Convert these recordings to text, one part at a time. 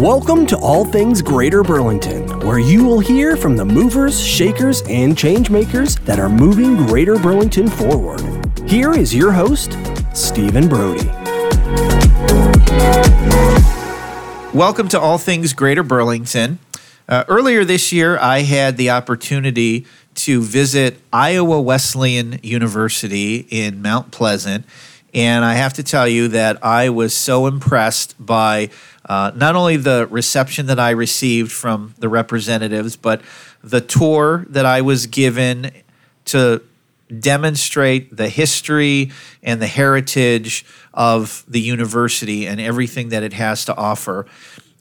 Welcome to All Things Greater Burlington, where you will hear from the movers, shakers, and changemakers that are moving Greater Burlington forward. Here is your host, Stephen Brody. Welcome to All Things Greater Burlington. Uh, earlier this year, I had the opportunity to visit Iowa Wesleyan University in Mount Pleasant. And I have to tell you that I was so impressed by uh, not only the reception that I received from the representatives, but the tour that I was given to demonstrate the history and the heritage of the university and everything that it has to offer.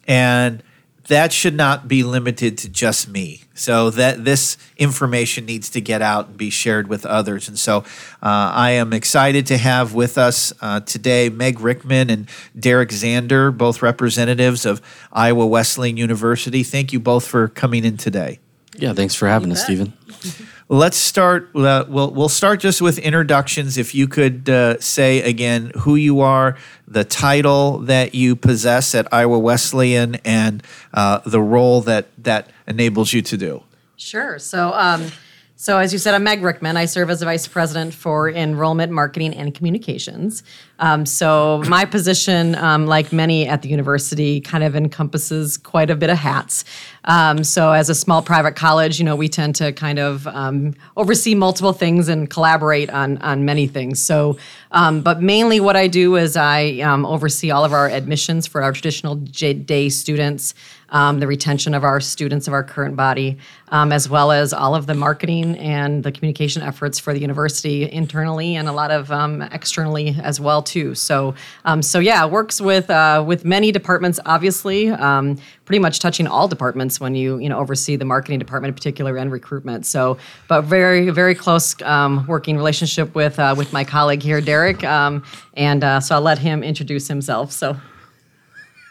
And that should not be limited to just me. So that this information needs to get out and be shared with others. And so uh, I am excited to have with us uh, today Meg Richtman and Derek Zander, both representatives of Iowa Wesleyan University. Thank you both for coming in today. Yeah, thanks for having us, Stephen. Let's start. Uh, we'll we'll start just with introductions. If you could uh, say again who you are, the title that you possess at Iowa Wesleyan, and uh, the role that that enables you to do. Sure. So. Um, so, as you said, I'm Meg Richtman. I serve as a vice president for enrollment, marketing, and communications. Um, so, my position, um, like many at the university, kind of encompasses quite a bit of hats. Um, so, as a small private college, you know, we tend to kind of um, oversee multiple things and collaborate on on many things. So, um, but mainly what I do is I um, oversee all of our admissions for our traditional J- day students um, the retention of our students of our current body, um, as well as all of the marketing and the communication efforts for the university internally and a lot of um, externally as well too. So, um, so yeah, works with uh, with many departments, obviously, um, pretty much touching all departments when you you know oversee the marketing department in particular and recruitment. So, but very very close um, working relationship with uh, with my colleague here, Derek, and uh, so I'll let him introduce himself. So.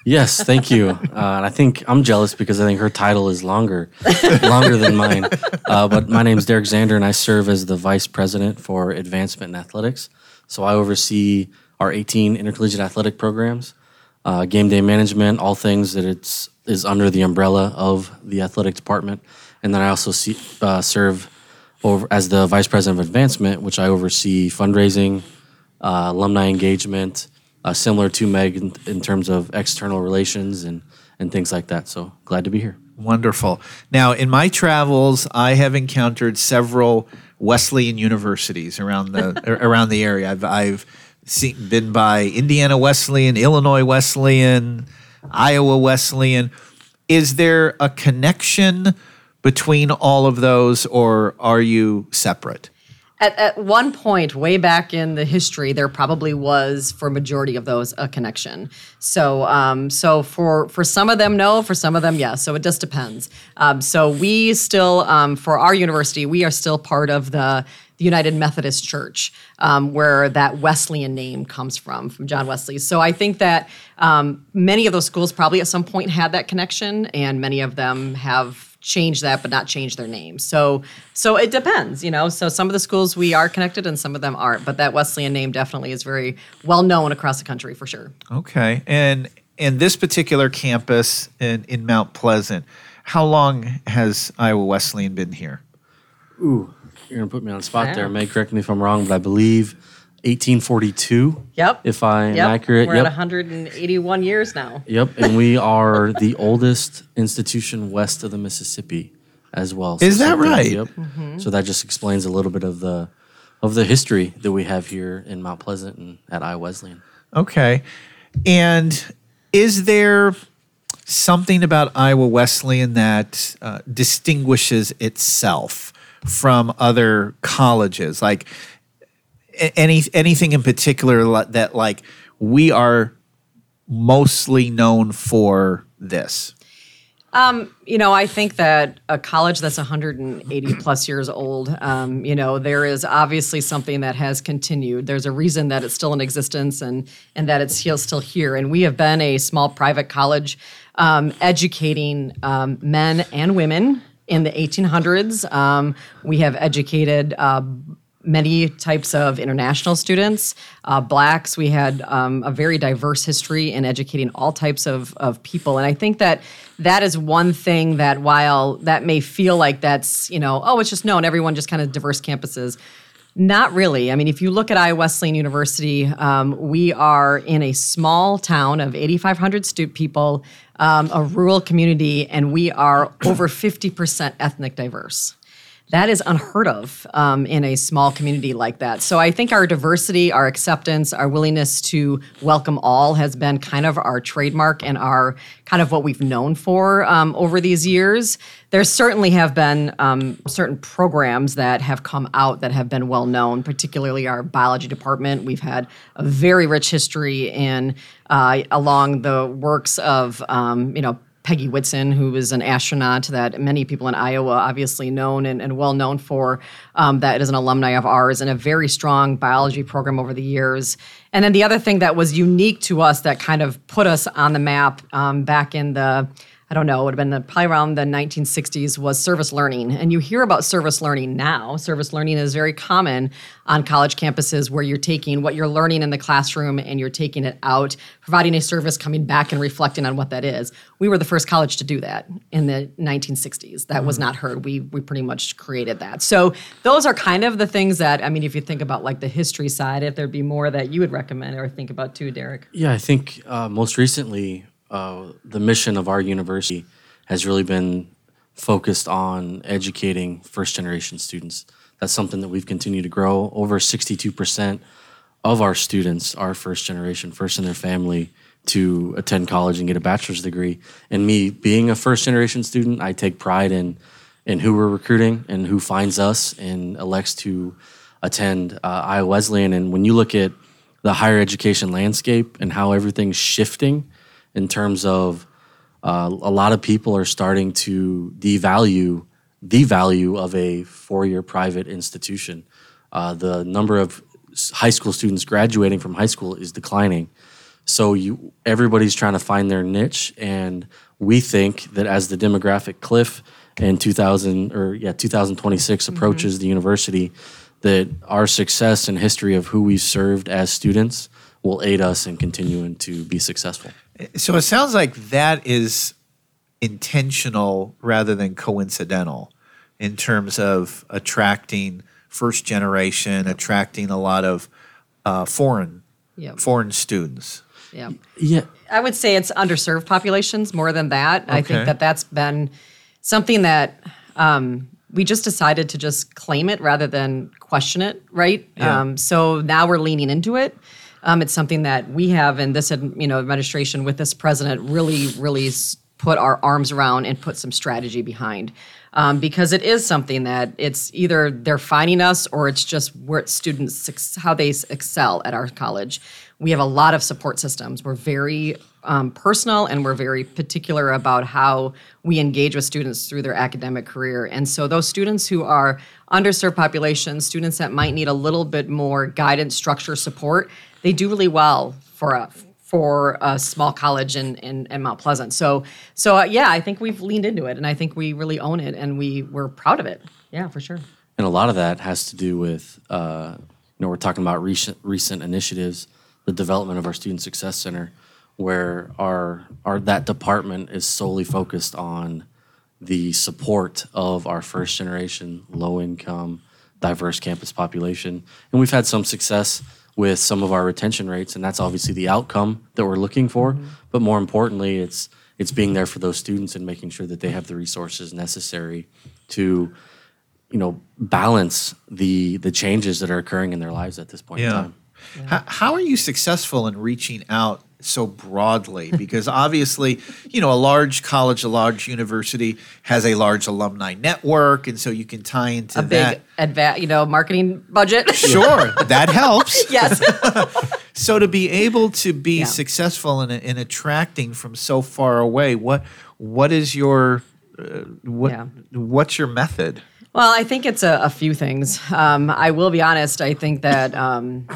Yes, thank you. Uh, and I think I'm jealous because I think her title is longer, longer than mine. Uh, but my name is Derek Zander, and I serve as the vice president for advancement in athletics. So I oversee our 18 intercollegiate athletic programs, uh, game day management, all things that it's is under the umbrella of the athletic department. And then I also see, uh, serve over as the vice president of advancement, which I oversee fundraising, uh, alumni engagement uh, similar to Meg in, in, terms of external relations and, and things like that. So glad to be here. Wonderful. Now, in my travels, I have encountered several Wesleyan universities around the around the area. I've, I've seen, been by Indiana Wesleyan, Illinois Wesleyan, Iowa Wesleyan. Is there a connection between all of those, or are you separate? At, at one point, way back in the history, there probably was for majority of those a connection. So, um, so for for some of them, no. For some of them, yes. So it just depends. Um, so we still, um, for our university, we are still part of the the United Methodist Church, um, where that Wesleyan name comes from, from John Wesley. So I think that um, many of those schools probably at some point had that connection, and many of them have change that but not change their name. So so it depends, you know. So some of the schools we are connected and some of them aren't, but that Wesleyan name definitely is very well known across the country for sure. Okay. And and this particular campus in, in Mount Pleasant, how long has Iowa Wesleyan been here? Ooh, you're gonna put me on the spot there. May correct me if I'm wrong, but I believe 1842. Yep. If I am yep. accurate. We're yep. at 181 years now. Yep. And we are the oldest institution west of the Mississippi as well. So Is that right? Yep. Mm-hmm. So that just explains a little bit of the of the history that we have here in Mount Pleasant and at Iowa Wesleyan. Okay. And is there something about Iowa Wesleyan that uh, distinguishes itself from other colleges? Like, any anything in particular that like we are mostly known for this? Um, you know, I think that a college that's 180 plus years old, um, you know, there is obviously something that has continued. There's a reason that it's still in existence and and that it's still here. And we have been a small private college um, educating um, men and women in the 1800s. Um, we have educated. Uh, many types of international students, uh, blacks. We had um, a very diverse history in educating all types of, of people. And I think that that is one thing that while that may feel like that's, you know, oh, it's just known, everyone just kind of diverse campuses. Not really. I mean, if you look at Iowa Wesleyan University, um, we are in a small town of 8,500 stu- people, um, a rural community, and we are over 50% ethnic diverse that is unheard of um, in a small community like that. So I think our diversity, our acceptance, our willingness to welcome all has been kind of our trademark and our kind of what we've known for um, over these years. There certainly have been um, certain programs that have come out that have been well known, particularly our biology department. We've had a very rich history in uh, along the works of um, you know Peggy Whitson, who was an astronaut that many people in Iowa obviously known and, and well known for, um, that is an alumni of ours and a very strong biology program over the years. And then the other thing that was unique to us that kind of put us on the map um, back in the I don't know, it would have been the, probably around the 1960s, was service learning. And you hear about service learning now. Service learning is very common on college campuses where you're taking what you're learning in the classroom and you're taking it out, providing a service, coming back and reflecting on what that is. We were the first college to do that in the 1960s. That was not heard. We, we pretty much created that. So those are kind of the things that, I mean, if you think about like the history side, if there'd be more that you would recommend or think about too, Derek. Yeah, I think uh, most recently, uh, the mission of our university has really been focused on educating first generation students. That's something that we've continued to grow. Over 62% of our students are first generation, first in their family to attend college and get a bachelor's degree. And me being a first generation student, I take pride in in who we're recruiting and who finds us and elects to attend uh, Iowa Wesleyan. And when you look at the higher education landscape and how everything's shifting, in terms of uh, a lot of people are starting to devalue the value of a four-year private institution. Uh, the number of high school students graduating from high school is declining. So you everybody's trying to find their niche, and we think that as the demographic cliff in 2000 or yeah 2026 mm-hmm. approaches mm-hmm. the university, that our success and history of who we've served as students will aid us in continuing to be successful. So it sounds like that is intentional rather than coincidental in terms of attracting first generation, attracting a lot of uh, foreign yep. foreign students. Yeah. Yeah. I would say it's underserved populations more than that. Okay. I think that that's been something that um, we just decided to just claim it rather than question it, right? Yeah. Um, so now we're leaning into it. Um, it's something that we have in this you know administration with this president really really put our arms around and put some strategy behind. Um, because it is something that it's either they're finding us or it's just where students how they excel at our college. We have a lot of support systems. We're very um, personal and we're very particular about how we engage with students through their academic career. And so those students who are underserved populations, students that might need a little bit more guidance, structure, support, they do really well for a for a small college in, in, in Mount Pleasant. So so uh, yeah, I think we've leaned into it, and I think we really own it, and we we're proud of it. Yeah, for sure. And a lot of that has to do with uh, you know we're talking about recent recent initiatives, the development of our Student Success Center, where our our that department is solely focused on the support of our first generation low income diverse campus population and we've had some success with some of our retention rates, and that's obviously the outcome that we're looking for. Mm-hmm. But more importantly, it's it's being there for those students and making sure that they have the resources necessary to, you know, balance the the changes that are occurring in their lives at this point yeah. in time. Yeah. How, how are you successful in reaching out so broadly because obviously you know a large college a large university has a large alumni network and so you can tie into a that. big adva- you know marketing budget. Sure that helps. Yes. So to be able to be yeah. successful in, in attracting from so far away what what is your uh, what yeah. what's your method? Well i think it's a, a few things. Um, i will be honest i think that um,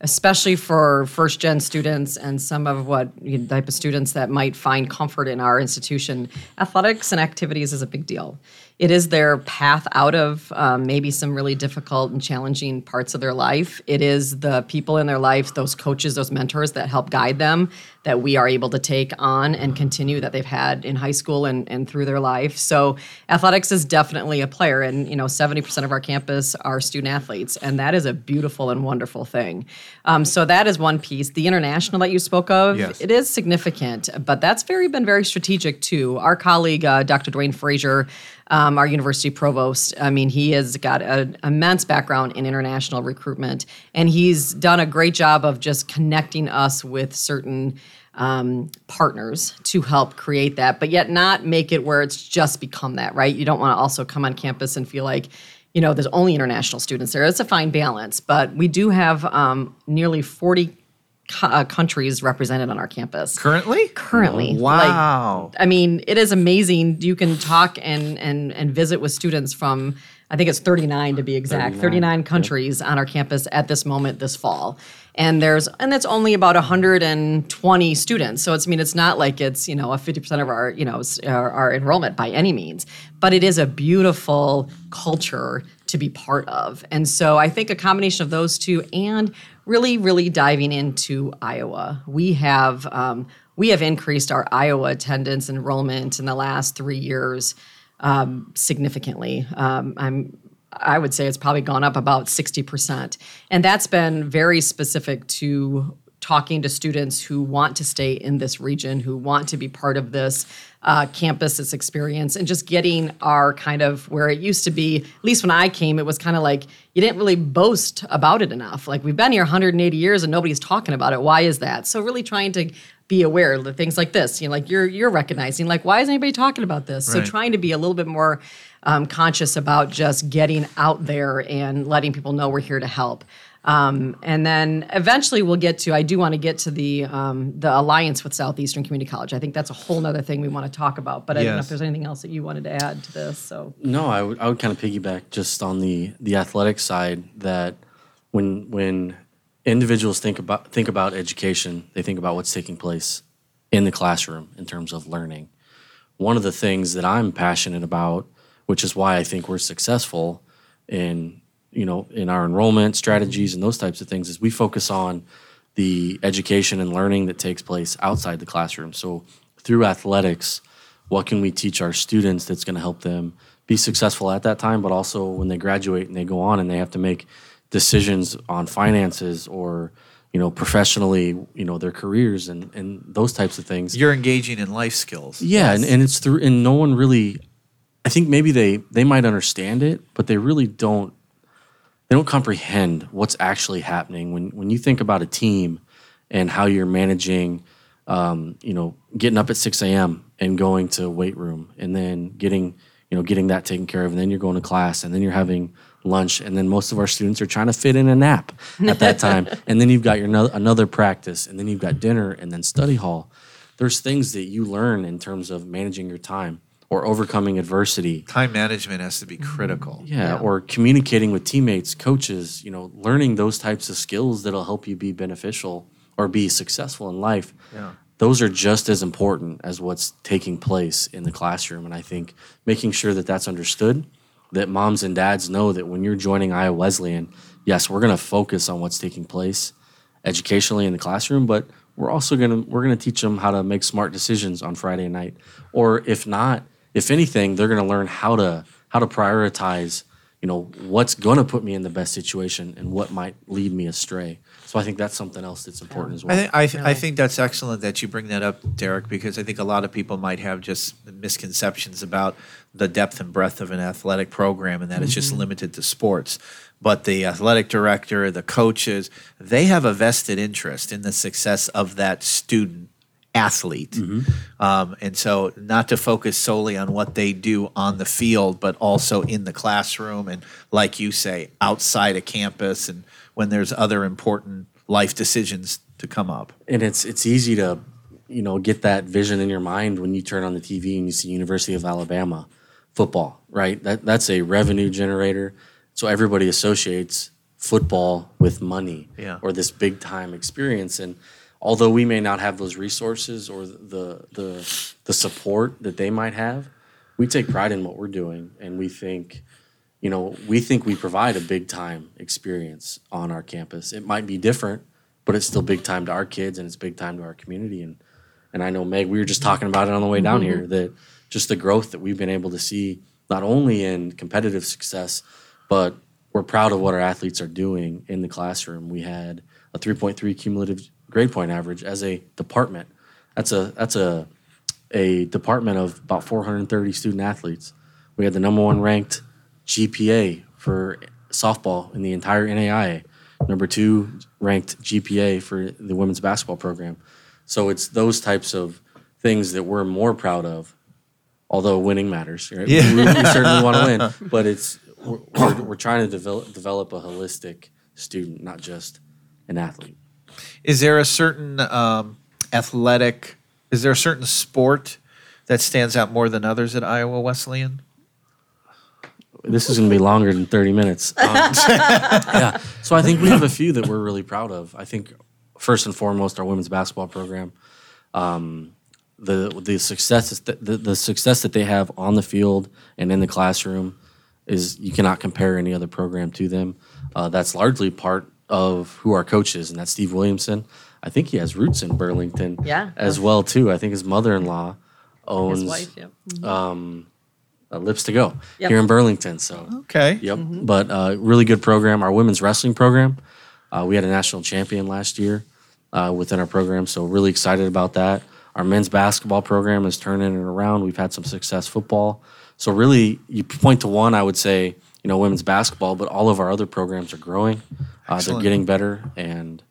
especially for first gen students and some of what you know, type of students that might find comfort in our institution athletics and activities is a big deal it is their path out of um, maybe some really difficult and challenging parts of their life. It is the people in their life, those coaches, those mentors that help guide them that we are able to take on and continue that they've had in high school and, and through their life. So athletics is definitely a player. And, you know, 70% of our campus are student athletes. And that is a beautiful and wonderful thing. Um, so that is one piece. The international that you spoke of, Yes. it is significant, but that's very been very strategic too. Our colleague, uh, Dr. Dwayne Frazier, um, our university provost, I mean, he has got an immense background in international recruitment, and he's done a great job of just connecting us with certain um, partners to help create that, but yet not make it where it's just become that, right? You don't want to also come on campus and feel like, you know, there's only international students there. It's a fine balance, but we do have um, nearly 40 co- uh, countries represented on our campus Currently? currently. Wow. Like, I mean, it is amazing. You can talk and and and visit with students from I think it's 39 to be exact, 39, countries on our campus at this moment this fall. And there's and that's only about 120 students. So it's I mean it's not like it's, you know, a 50% of our, you know, our, our enrollment by any means, but it is a beautiful culture to be part of. And so I think a combination of those two and really, really diving into Iowa. We have um, we have increased our Iowa attendance enrollment in the last three years um, significantly. Um, I'm I would say it's probably gone up about sixty percent, and that's been very specific to talking to students who want to stay in this region, who want to be part of this uh, campus, this experience, and just getting our kind of where it used to be. At least when I came, it was kind of like you didn't really boast about it enough. Like we've been here 180 years and nobody's talking about it. Why is that? So really trying to be aware of the things like this. You know, like you're you're recognizing like why is anybody talking about this? So trying to be a little bit more um, conscious about just getting out there and letting people know we're here to help. Um, and then eventually we'll get to. I do want to get to the um, the alliance with Southeastern Community College. I think that's a whole other thing we want to talk about. But I don't know if there's anything else that you wanted to add to this. So No, I would I would kind of piggyback just on the the athletic side that when when individuals think about think about education, they think about what's taking place in the classroom in terms of learning. One of the things that I'm passionate about, which is why I think we're successful in you know in our enrollment strategies and those types of things, is we focus on the education and learning that takes place outside the classroom. So through athletics, what can we teach our students that's going to help them be successful at that time, but also when they graduate and they go on and they have to make decisions on finances or you know professionally, you know their careers and and those types of things. You're engaging in life skills. Yeah, and, and it's through and no one really I think maybe they they might understand it, but they really don't they don't comprehend what's actually happening when when you think about a team and how you're managing um, you know, getting up at six AM and going to weight room and then getting, you know, getting that taken care of, and then you're going to class and then you're having lunch, and then most of our students are trying to fit in a nap at that time. and then you've got your no- another practice, and then you've got dinner and then study hall. There's things that you learn in terms of managing your time or overcoming adversity. Time management has to be mm-hmm. critical. Yeah, or communicating with teammates, coaches, you know, learning those types of skills that'll help you be beneficial or be successful in life. Yeah. Those are just as important as what's taking place in the classroom. And I think making sure that that's understood, that moms and dads know that when you're joining Iowa Wesleyan, yes, we're going to focus on what's taking place educationally in the classroom, but we're also going to we're going to teach them how to make smart decisions on Friday night. Or if not, if anything, they're going to learn how to how to prioritize, you know, what's going to put me in the best situation and what might lead me astray. So I think that's something else that's important as well. I think I, th- I think that's excellent that you bring that up, Derek, because I think a lot of people might have just misconceptions about the depth and breadth of an athletic program, and that it's just limited to sports. But the athletic director, the coaches, they have a vested interest in the success of that student athlete. Um, and so, not to focus solely on what they do on the field, but also in the classroom and, like you say, outside of campus and when there's other important life decisions to come up. and it's it's easy to you know get that vision in your mind when you turn on the TV and you see University of Alabama football, right? That that's a revenue generator. So everybody associates football with money Yeah. or this big time experience and although we may not have those resources or the the the support that they might have, we take pride in what we're doing, and we think, you know, we think we provide a big time experience on our campus. It might be different, but it's still big time to our kids, and it's big time to our community. And and I know Meg, we were just talking about it on the way down mm-hmm. here that just the growth that we've been able to see, not only in competitive success, but we're proud of what our athletes are doing in the classroom. We had a 3.3 cumulative grade point average as a department. That's a that's a a department of about 430 student athletes. We had the number one ranked GPA for softball in the entire NAIA, number two ranked GPA for the women's basketball program. So it's those types of things that we're more proud of, although winning matters. Right? Yeah. We, we certainly want to win, but it's we're, we're, we're trying to develop develop a holistic student, not just an athlete. Is there a certain um, athletic? Is there a certain sport that stands out more than others at Iowa Wesleyan? This is going to be longer than 30 minutes. Um, yeah. So I think we have a few that we're really proud of. I think first and foremost, our women's basketball program. Um, the the success that the, the success that they have on the field and in the classroom is you cannot compare any other program to them. Uh, that's largely part of who our coach is, and that's Steve Williamson. I think he has roots in Burlington, Yeah. as well too. I think his mother-in-law owns His wife, yep. uh, Lips to Go Yep. here in Burlington. So Okay. Yep. But uh, really good program. Our women's wrestling program. Uh, we had a national champion last year uh, within our program, so really excited about that. Our men's basketball program is turning it around. We've had some success football. So really, you point to one, I would say, you know, women's basketball, but all of our other programs are growing. Uh, they're getting better, and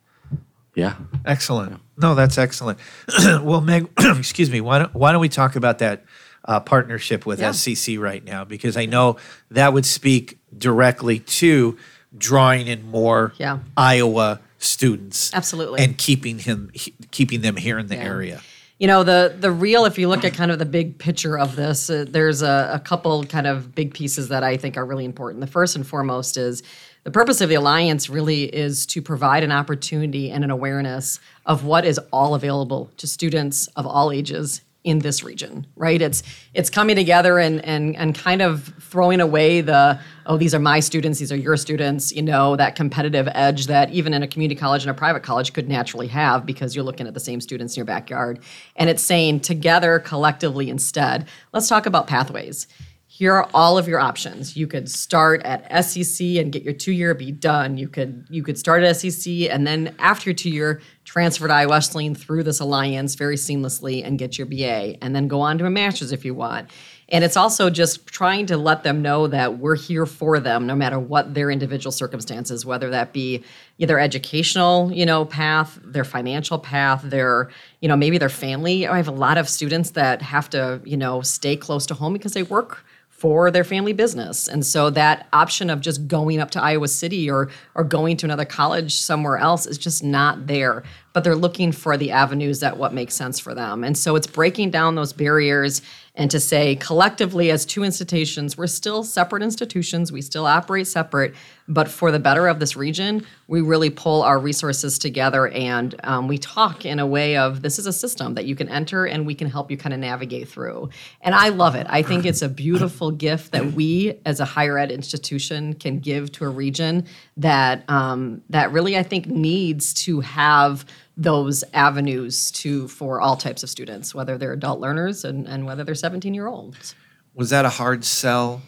yeah, Excellent. No, that's excellent. well, Meg, excuse me. Why don't Why don't we talk about that uh, partnership with Yeah. SCC right now? Because I know that would speak directly to drawing in more Yeah. Iowa students, Absolutely. and keeping him keeping them here in the Yeah. area. You know, the the real, if you look at kind of the big picture of this, uh, there's a, a couple kind of big pieces that I think are really important. The first and foremost is the purpose of the alliance really is to provide an opportunity and an awareness of what is all available to students of all ages in this region, right? It's it's coming together and and and kind of throwing away the oh these are my students, these are your students, you know, that competitive edge that even in a community college and a private college could naturally have because you're looking at the same students in your backyard. And it's saying together collectively instead, let's talk about pathways here are all of your options. You could start at SCC and get your two year be done. You could you could start at SCC and then after your two year transfer to Iowa Wesleyan through this alliance very seamlessly and get your BA and then go on to a master's if you want. And it's also just trying to let them know that we're here for them no matter what their individual circumstances, whether that be their educational, you know, path, their financial path, their, you know, maybe their family. I have a lot of students that have to, you know, stay close to home because they work for their family business. And so that option of just going up to Iowa City or or going to another college somewhere else is just not there. But they're looking for the avenues that what makes sense for them. And so it's breaking down those barriers and to say collectively as two institutions, we're still separate institutions, we still operate separate, but for the better of this region, we really pull our resources together and um, we talk in a way of this is a system that you can enter and we can help you kind of navigate through. And I love it. I think it's a beautiful gift that we as a higher ed institution can give to a region that um, that really I think needs to have those avenues to for all types of students, whether they're adult learners and, and whether they're 17 year olds. Was that a hard sell?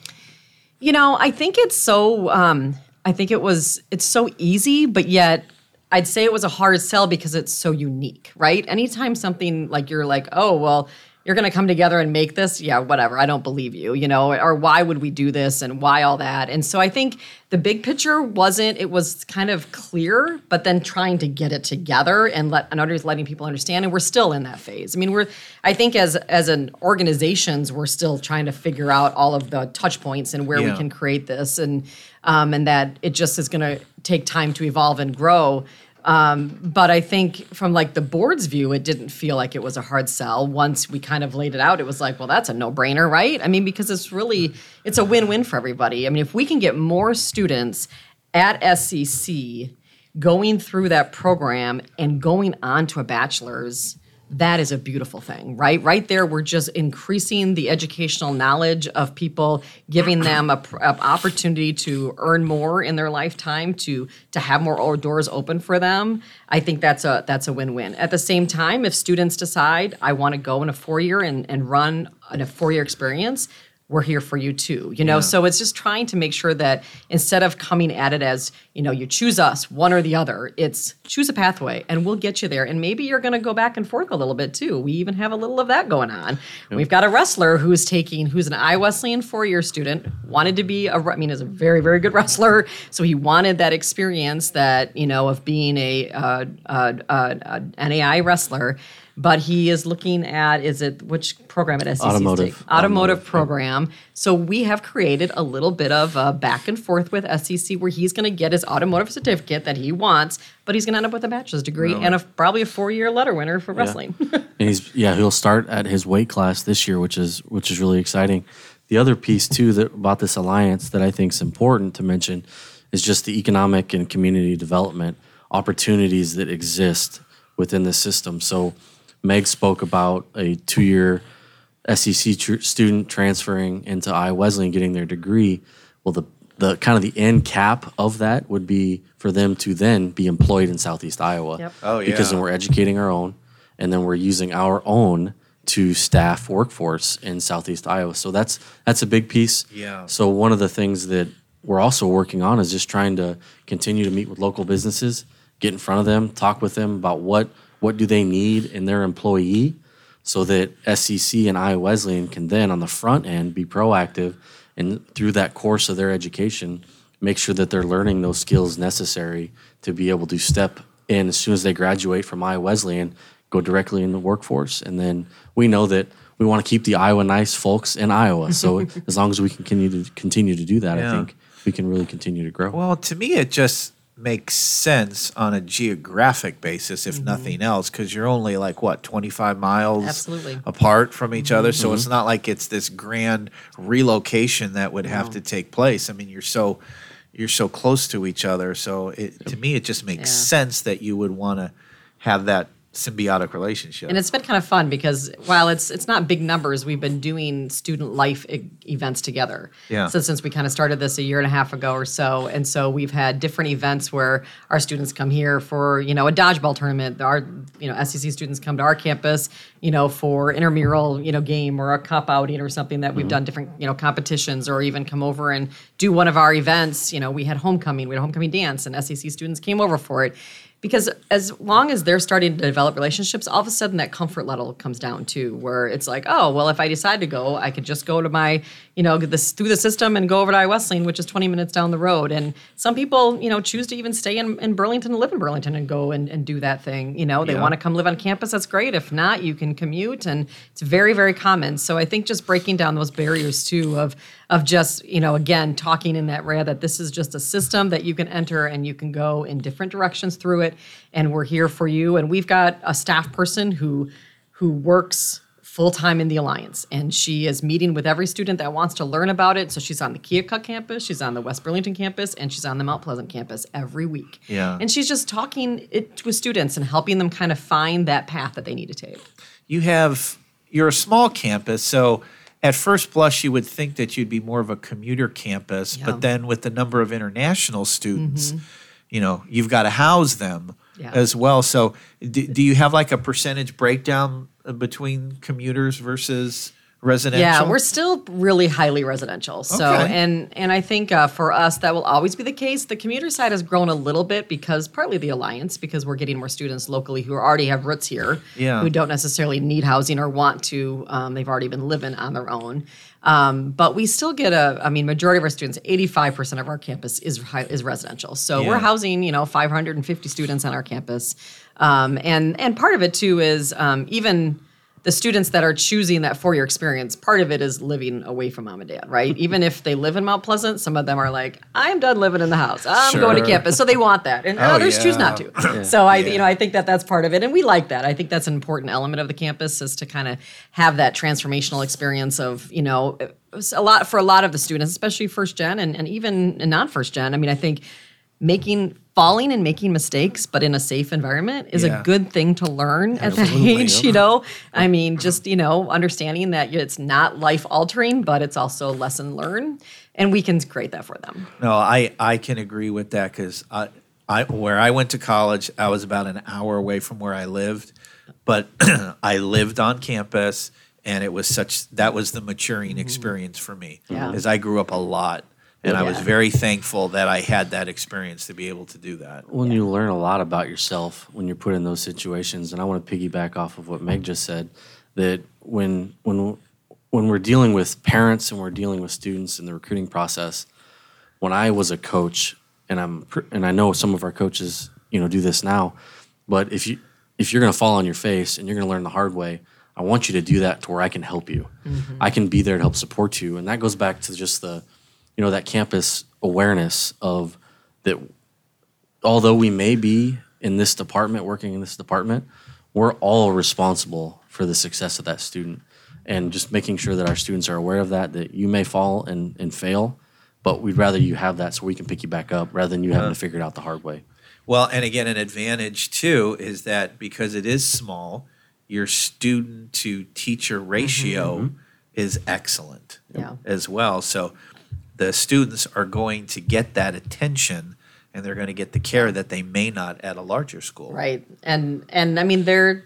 You know, I think it's so. Um, I think it was. It's so easy, but yet I'd say it was a hard sell because it's so unique, right? Anytime something like you're like, oh well, you're going to come together and make this, yeah, whatever. I don't believe you, you know, or why would we do this and why all that? And so I think the big picture wasn't. It was kind of clear, but then trying to get it together and let and letting people understand. And we're still in that phase. I mean, we're. I think as as an organizations, we're still trying to figure out all of the touch points and where we can create this and um, and that it just is going to take time to evolve and grow um, but i think from like the board's view it didn't feel like it was a hard sell. Once we kind of laid it out it was like well that's a no-brainer right? I mean because it's really it's a win-win for everybody. I mean if we can get more students at scc going through that program and going on to a bachelor's that is a beautiful thing, right? Right there, we're just increasing the educational knowledge of people, giving them a, a opportunity to earn more in their lifetime, to to have more doors open for them. I think that's a that's a win-win. At the same time, if students decide I want to go in a four year and, and run a four year experience, we're here for you too you know? Yeah. so it's just trying to make sure that instead of coming at it as you know you choose us one or the other it's choose a pathway and we'll get you there. And maybe you're going to go back and forth a little bit too. We even have a little of that going on. Yep. we've got a wrestler who's taking who's an Iowa Wesleyan four-year student wanted to be a i mean is a very very good wrestler. So he wanted that experience that you know of being a, uh, uh, uh, NAI wrestler but he is looking at is it which program at SCC? Automotive. Automotive, Automotive program. So we have created a little bit of a back and forth with SCC where he's going to get his automotive certificate that he wants, but he's going to end up with a bachelor's degree and a, probably a four year letter winner for wrestling. And he's yeah he'll start at his weight class this year, which is which is really exciting. The other piece too that about this alliance that I think is important to mention is just the economic and community development opportunities that exist within the system. So Meg spoke about a two year SCC tr- student transferring into Iowa Wesleyan getting their degree. Well, the the kind of the end cap of that would be for them to then be employed in Southeast Iowa. Yep. Oh, yeah. Because then we're educating our own, and then we're using our own to staff workforce in Southeast Iowa. So that's that's a big piece. Yeah. So one of the things that we're also working on is just trying to continue to meet with local businesses, get in front of them, talk with them about what what do they need in their employee so that SCC and Iowa Wesleyan can then on the front end be proactive and through that course of their education make sure that they're learning those skills necessary to be able to step in as soon as they graduate from Iowa Wesleyan, go directly in the workforce. And then we know that we want to keep the Iowa nice folks in Iowa. So as long as we can continue to continue to do that, yeah. I think we can really continue to grow. Well, to me, it just makes sense on a geographic basis, if mm-hmm. nothing else, because you're only like what 25 miles Absolutely. apart from each mm-hmm. other. So it's mm-hmm. not like it's this grand relocation that would have no. to take place. I mean, you're so you're so close to each other. So it, to me, it just makes yeah. sense that you would want to have that symbiotic relationship. And it's been kind of fun because while it's it's not big numbers, we've been doing student life e- events together. Yeah. So since we kind of started this a year and a half ago or so, and so we've had different events where our students come here for you know a dodgeball tournament. Our you know SCC students come to our campus, you know, for intramural you know game or a cup outing or something that we've mm-hmm. done different you know competitions or even come over and do one of our events. You know, we had homecoming, we had homecoming dance, and SCC students came over for it because as long as they're starting to develop relationships all of a sudden that comfort level comes down too where it's like oh well if i decide to go i could just go to my you know this through the system and go over to i wesleyan which is 20 minutes down the road. And some people you know choose to even stay in, in burlington and live in burlington and go and, and do that thing you know? They yeah. want to come live on campus that's great. If not you can commute and it's very very common. So i think just breaking down those barriers too of of just you know again talking in that way that this is just a system that you can enter and you can go in different directions through it and we're here for you. And we've got a staff person who who works full time in the alliance and she is meeting with every student that wants to learn about it. So she's on the keokuk campus she's on the west burlington campus and she's on the mount pleasant campus every week. Yeah. And she's just talking it with students and helping them kind of find that path that they need to take. You have you're a small campus so at first blush, you would think that you'd be more of a commuter campus, yeah. but then with the number of international students, mm-hmm. You know, you've got to house them yeah. as well. So, do, do you have like a percentage breakdown between commuters versus residential? Yeah, we're still really highly residential. So, okay. and and I think uh, for us that will always be the case. The commuter side has grown a little bit because partly the alliance, because we're getting more students locally who already have roots here, yeah. who don't necessarily need housing or want to. Um, they've already been living on their own. Um, but we still get a, I mean, majority of our students, 85% of our campus is is residential. So yeah. we're housing, you know, 550 students on our campus. Um, and and part of it too is um, even the students that are choosing that four year experience, part of it is living away from mom and dad, right? Mm-hmm. Even if they live in Mount Pleasant, some of them are like, I'm done living in the house. I'm sure. going to campus. So they want that. And oh, others yeah. choose not to. Yeah. So I, yeah. you know, I think that that's part of it. And we like that. I think that's an important element of the campus is to kind of have that transformational experience of, you know, a lot for a lot of the students, especially first gen and, and even non first gen. I mean, I think making falling and making mistakes, but in a safe environment is Yeah. a good thing to learn at that age, you know? I mean, just, you know, understanding that it's not life altering, but it's also a lesson learned. And we can create that for them. No, I, I can agree with that because I, I where I went to college, I was about an hour away from where I lived, but I lived on campus, and it was such that was the maturing mm-hmm. experience for me. Yeah. as I grew up a lot, and I was very thankful that I had that experience to be able to do that. when you learn a lot about yourself when you're put in those situations and i want to piggyback off of what meg just said that when when when we're dealing with parents and we're dealing with students in the recruiting process when i was a coach and i'm and i know some of our coaches you know do this now but if you if you're going to fall on your face and you're going to learn the hard way i want you to do that to where i can help you. Mm-hmm. I can be there to help support you. And that goes back to just the you know that campus awareness of that although we may be in this department, working in this department, we're all responsible for the success of that student. And just making sure that our students are aware of that, that you may fall and, and fail, but we'd rather you have that so we can pick you back up rather than you having to uh-huh. figure it out the hard way. Well, and again, an advantage too is that because it is small, your student to teacher ratio mm-hmm. is excellent Yeah. as well. So the students are going to get that attention and they're going to get the care that they may not at a larger school. Right. And and I mean they're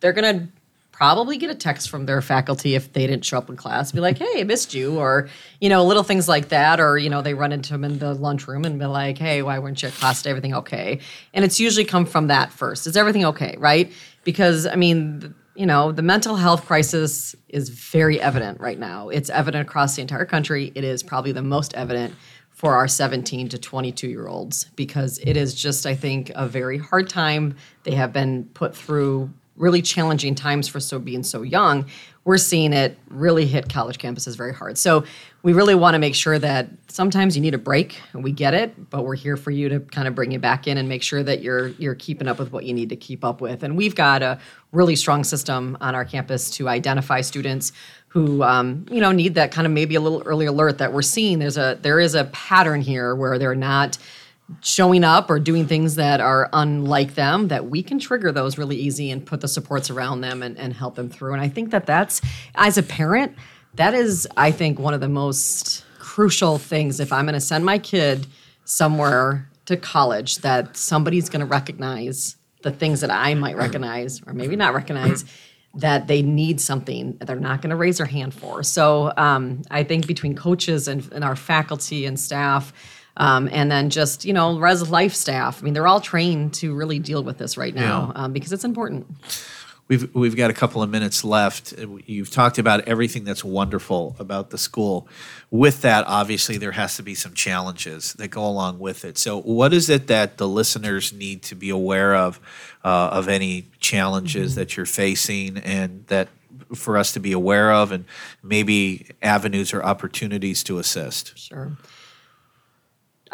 they're gonna probably get a text from their faculty if they didn't show up in class, be like, "Hey, I missed you," or you know, little things like that, or you know, they run into them in the lunchroom and be like, "Hey, why weren't you at class today? Everything okay?" And it's usually come from that first. Is everything okay? Right? Because I mean. You know, the mental health crisis is very evident right now. It's evident across the entire country. It is probably the most evident for our 17 to 22 year olds because it is just, I think, a very hard time. They have been put through really challenging times for so being so young. We're seeing it really hit college campuses very hard. So we really want to make sure that sometimes you need a break, and we get it, but we're here for you to kind of bring you back in and make sure that you're you're keeping up with what you need to keep up with. And we've got a really strong system on our campus to identify students who um, you know need that kind of maybe a little early alert that we're seeing there's a there is a pattern here where they're not showing up or doing things that are unlike them that we can trigger those really easy and put the supports around them and, and help them through and i think that that's as a parent that is i think one of the most crucial things if i'm going to send my kid somewhere to college that somebody's going to recognize the things that i might recognize or maybe not recognize that they need something that they're not going to raise their hand for. So um, I think between coaches and, and our faculty and staff, um, and then just you know res life staff, I mean they're all trained to really deal with this right now um, because it's important. We've we've got a couple of minutes left. You've talked about everything that's wonderful about the school. With that, obviously, there has to be some challenges that go along with it. So, what is it that the listeners need to be aware of uh, of any challenges that you're facing, and that for us to be aware of, and maybe avenues or opportunities to assist? Sure.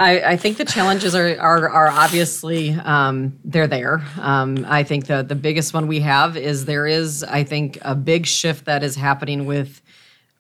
I, I think the challenges are are, are obviously um, they're there. Um, I think the the biggest one we have is there is I think a big shift that is happening with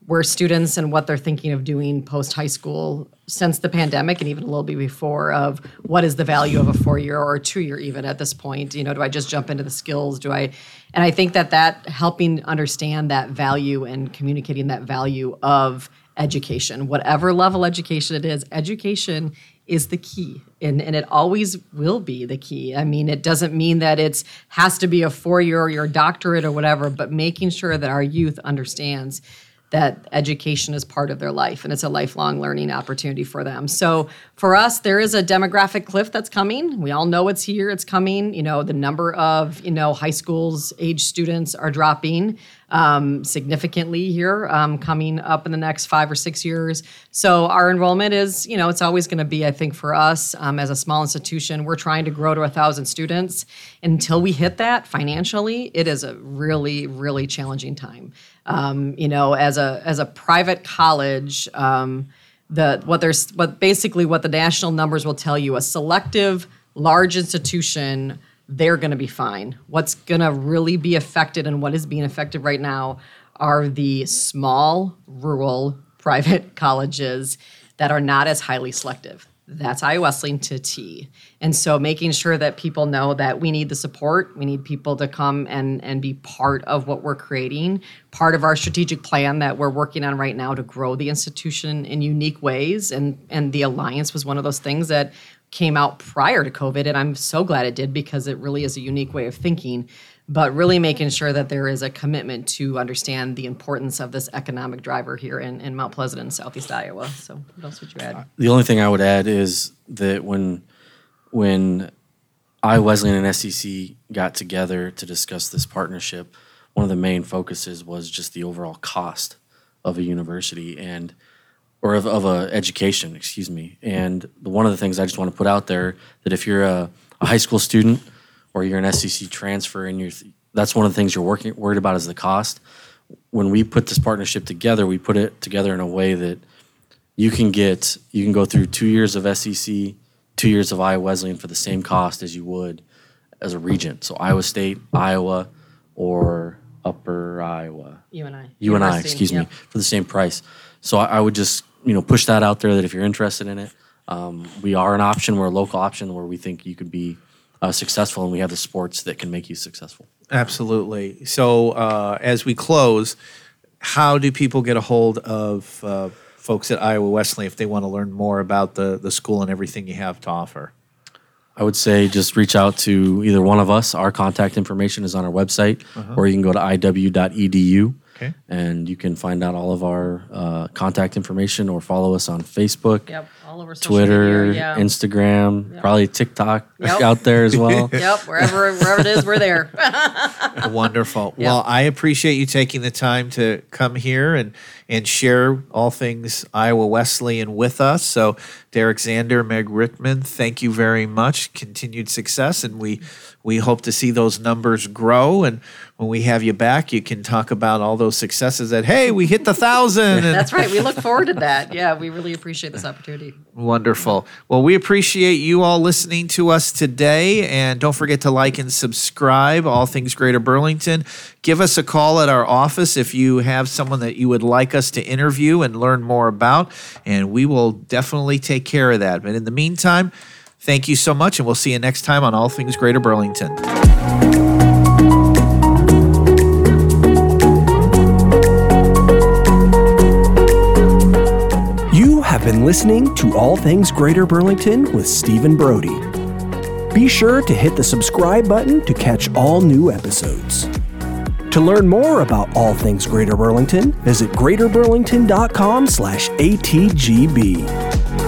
where students and what they're thinking of doing post high school since the pandemic and even a little bit before of what is the value of a four year or a two year even at this point you know do i just jump into the skills do i and i think that that helping understand that value and communicating that value of education whatever level education it is education is the key and, and it always will be the key i mean it doesn't mean that it's has to be a four year or your doctorate or whatever but making sure that our youth understands that education is part of their life and it's a lifelong learning opportunity for them. So for us, there is a demographic cliff that's coming. We all know it's here, it's coming. You know, the number of, you know, high schools age students are dropping um, significantly here um, coming up in the next five or six years. So our enrollment is, you know, it's always going to be, I think, for us um, as a small institution, we're trying to grow to a thousand students. Until we hit that financially, it is a really, really challenging time. Um, you know, as a as a private college, um, the what there's what basically what the national numbers will tell you, a selective large institution, they're going to be fine. What's going to really be affected and what is being affected right now are the small rural private colleges that are not as highly selective that's Wesleyan to T. And so making sure that people know that we need the support, we need people to come and, and be part of what we're creating, part of our strategic plan that we're working on right now to grow the institution in unique ways. And, and the Alliance was one of those things that came out prior to COVID. And I'm so glad it did because it really is a unique way of thinking but really making sure that there is a commitment to understand the importance of this economic driver here in, in Mount Pleasant in Southeast Iowa. So, what else would you add? The only thing I would add is that when when I Wesleyan and SCC got together to discuss this partnership, one of the main focuses was just the overall cost of a university and or of, of a education, excuse me. And one of the things I just want to put out there that if you're a, a high school student or you're an SCC transfer and you're that's one of the things you're working worried about is the cost. When we put this partnership together, we put it together in a way that you can get you can go through two years of SCC, two years of Iowa Wesleyan for the same cost as you would as a regent. So Iowa State, Iowa, or Upper Iowa. UNI. UNI, University, excuse me, for the same price. So I, I would just you know push that out there that if you're interested in it, um, we are an option. We're a local option where we think you could be uh, successful, and we have the sports that can make you successful. Absolutely. So, uh, as we close, how do people get a hold of uh, folks at Iowa Wesley if they want to learn more about the, the school and everything you have to offer? I would say just reach out to either one of us. Our contact information is on our website, or you can go to iw.edu Okay. and you can find out all of our uh, contact information or follow us on Facebook, Yep. All over Twitter, media. Yeah. Instagram, probably TikTok Yep. out there as well. Yep. Wherever wherever it is, we're there. Wonderful. Well, I appreciate you taking the time to come here and and share all things Iowa Wesleyan with us. So, Derek Zander, Meg Richtman, thank you very much. Continued success, and we we hope to see those numbers grow. And when we have you back, you can talk about all those successes. That hey, we hit the thousand. and That's right. We look forward to that. Yeah, we really appreciate this opportunity. Wonderful. Well, we appreciate you all listening to us today. And don't forget to like and subscribe, All Things Greater Burlington. Give us a call at our office if you have someone that you would like us to interview and learn more about. And we will definitely take care of that. But in the meantime, thank you so much. And we'll see you next time on All Things Greater Burlington. You have been listening to All Things Greater Burlington with Stephen Brody. Be sure to hit the subscribe button to catch all new episodes. To learn more about all things Greater Burlington, visit greaterburlington.com slash ATGB.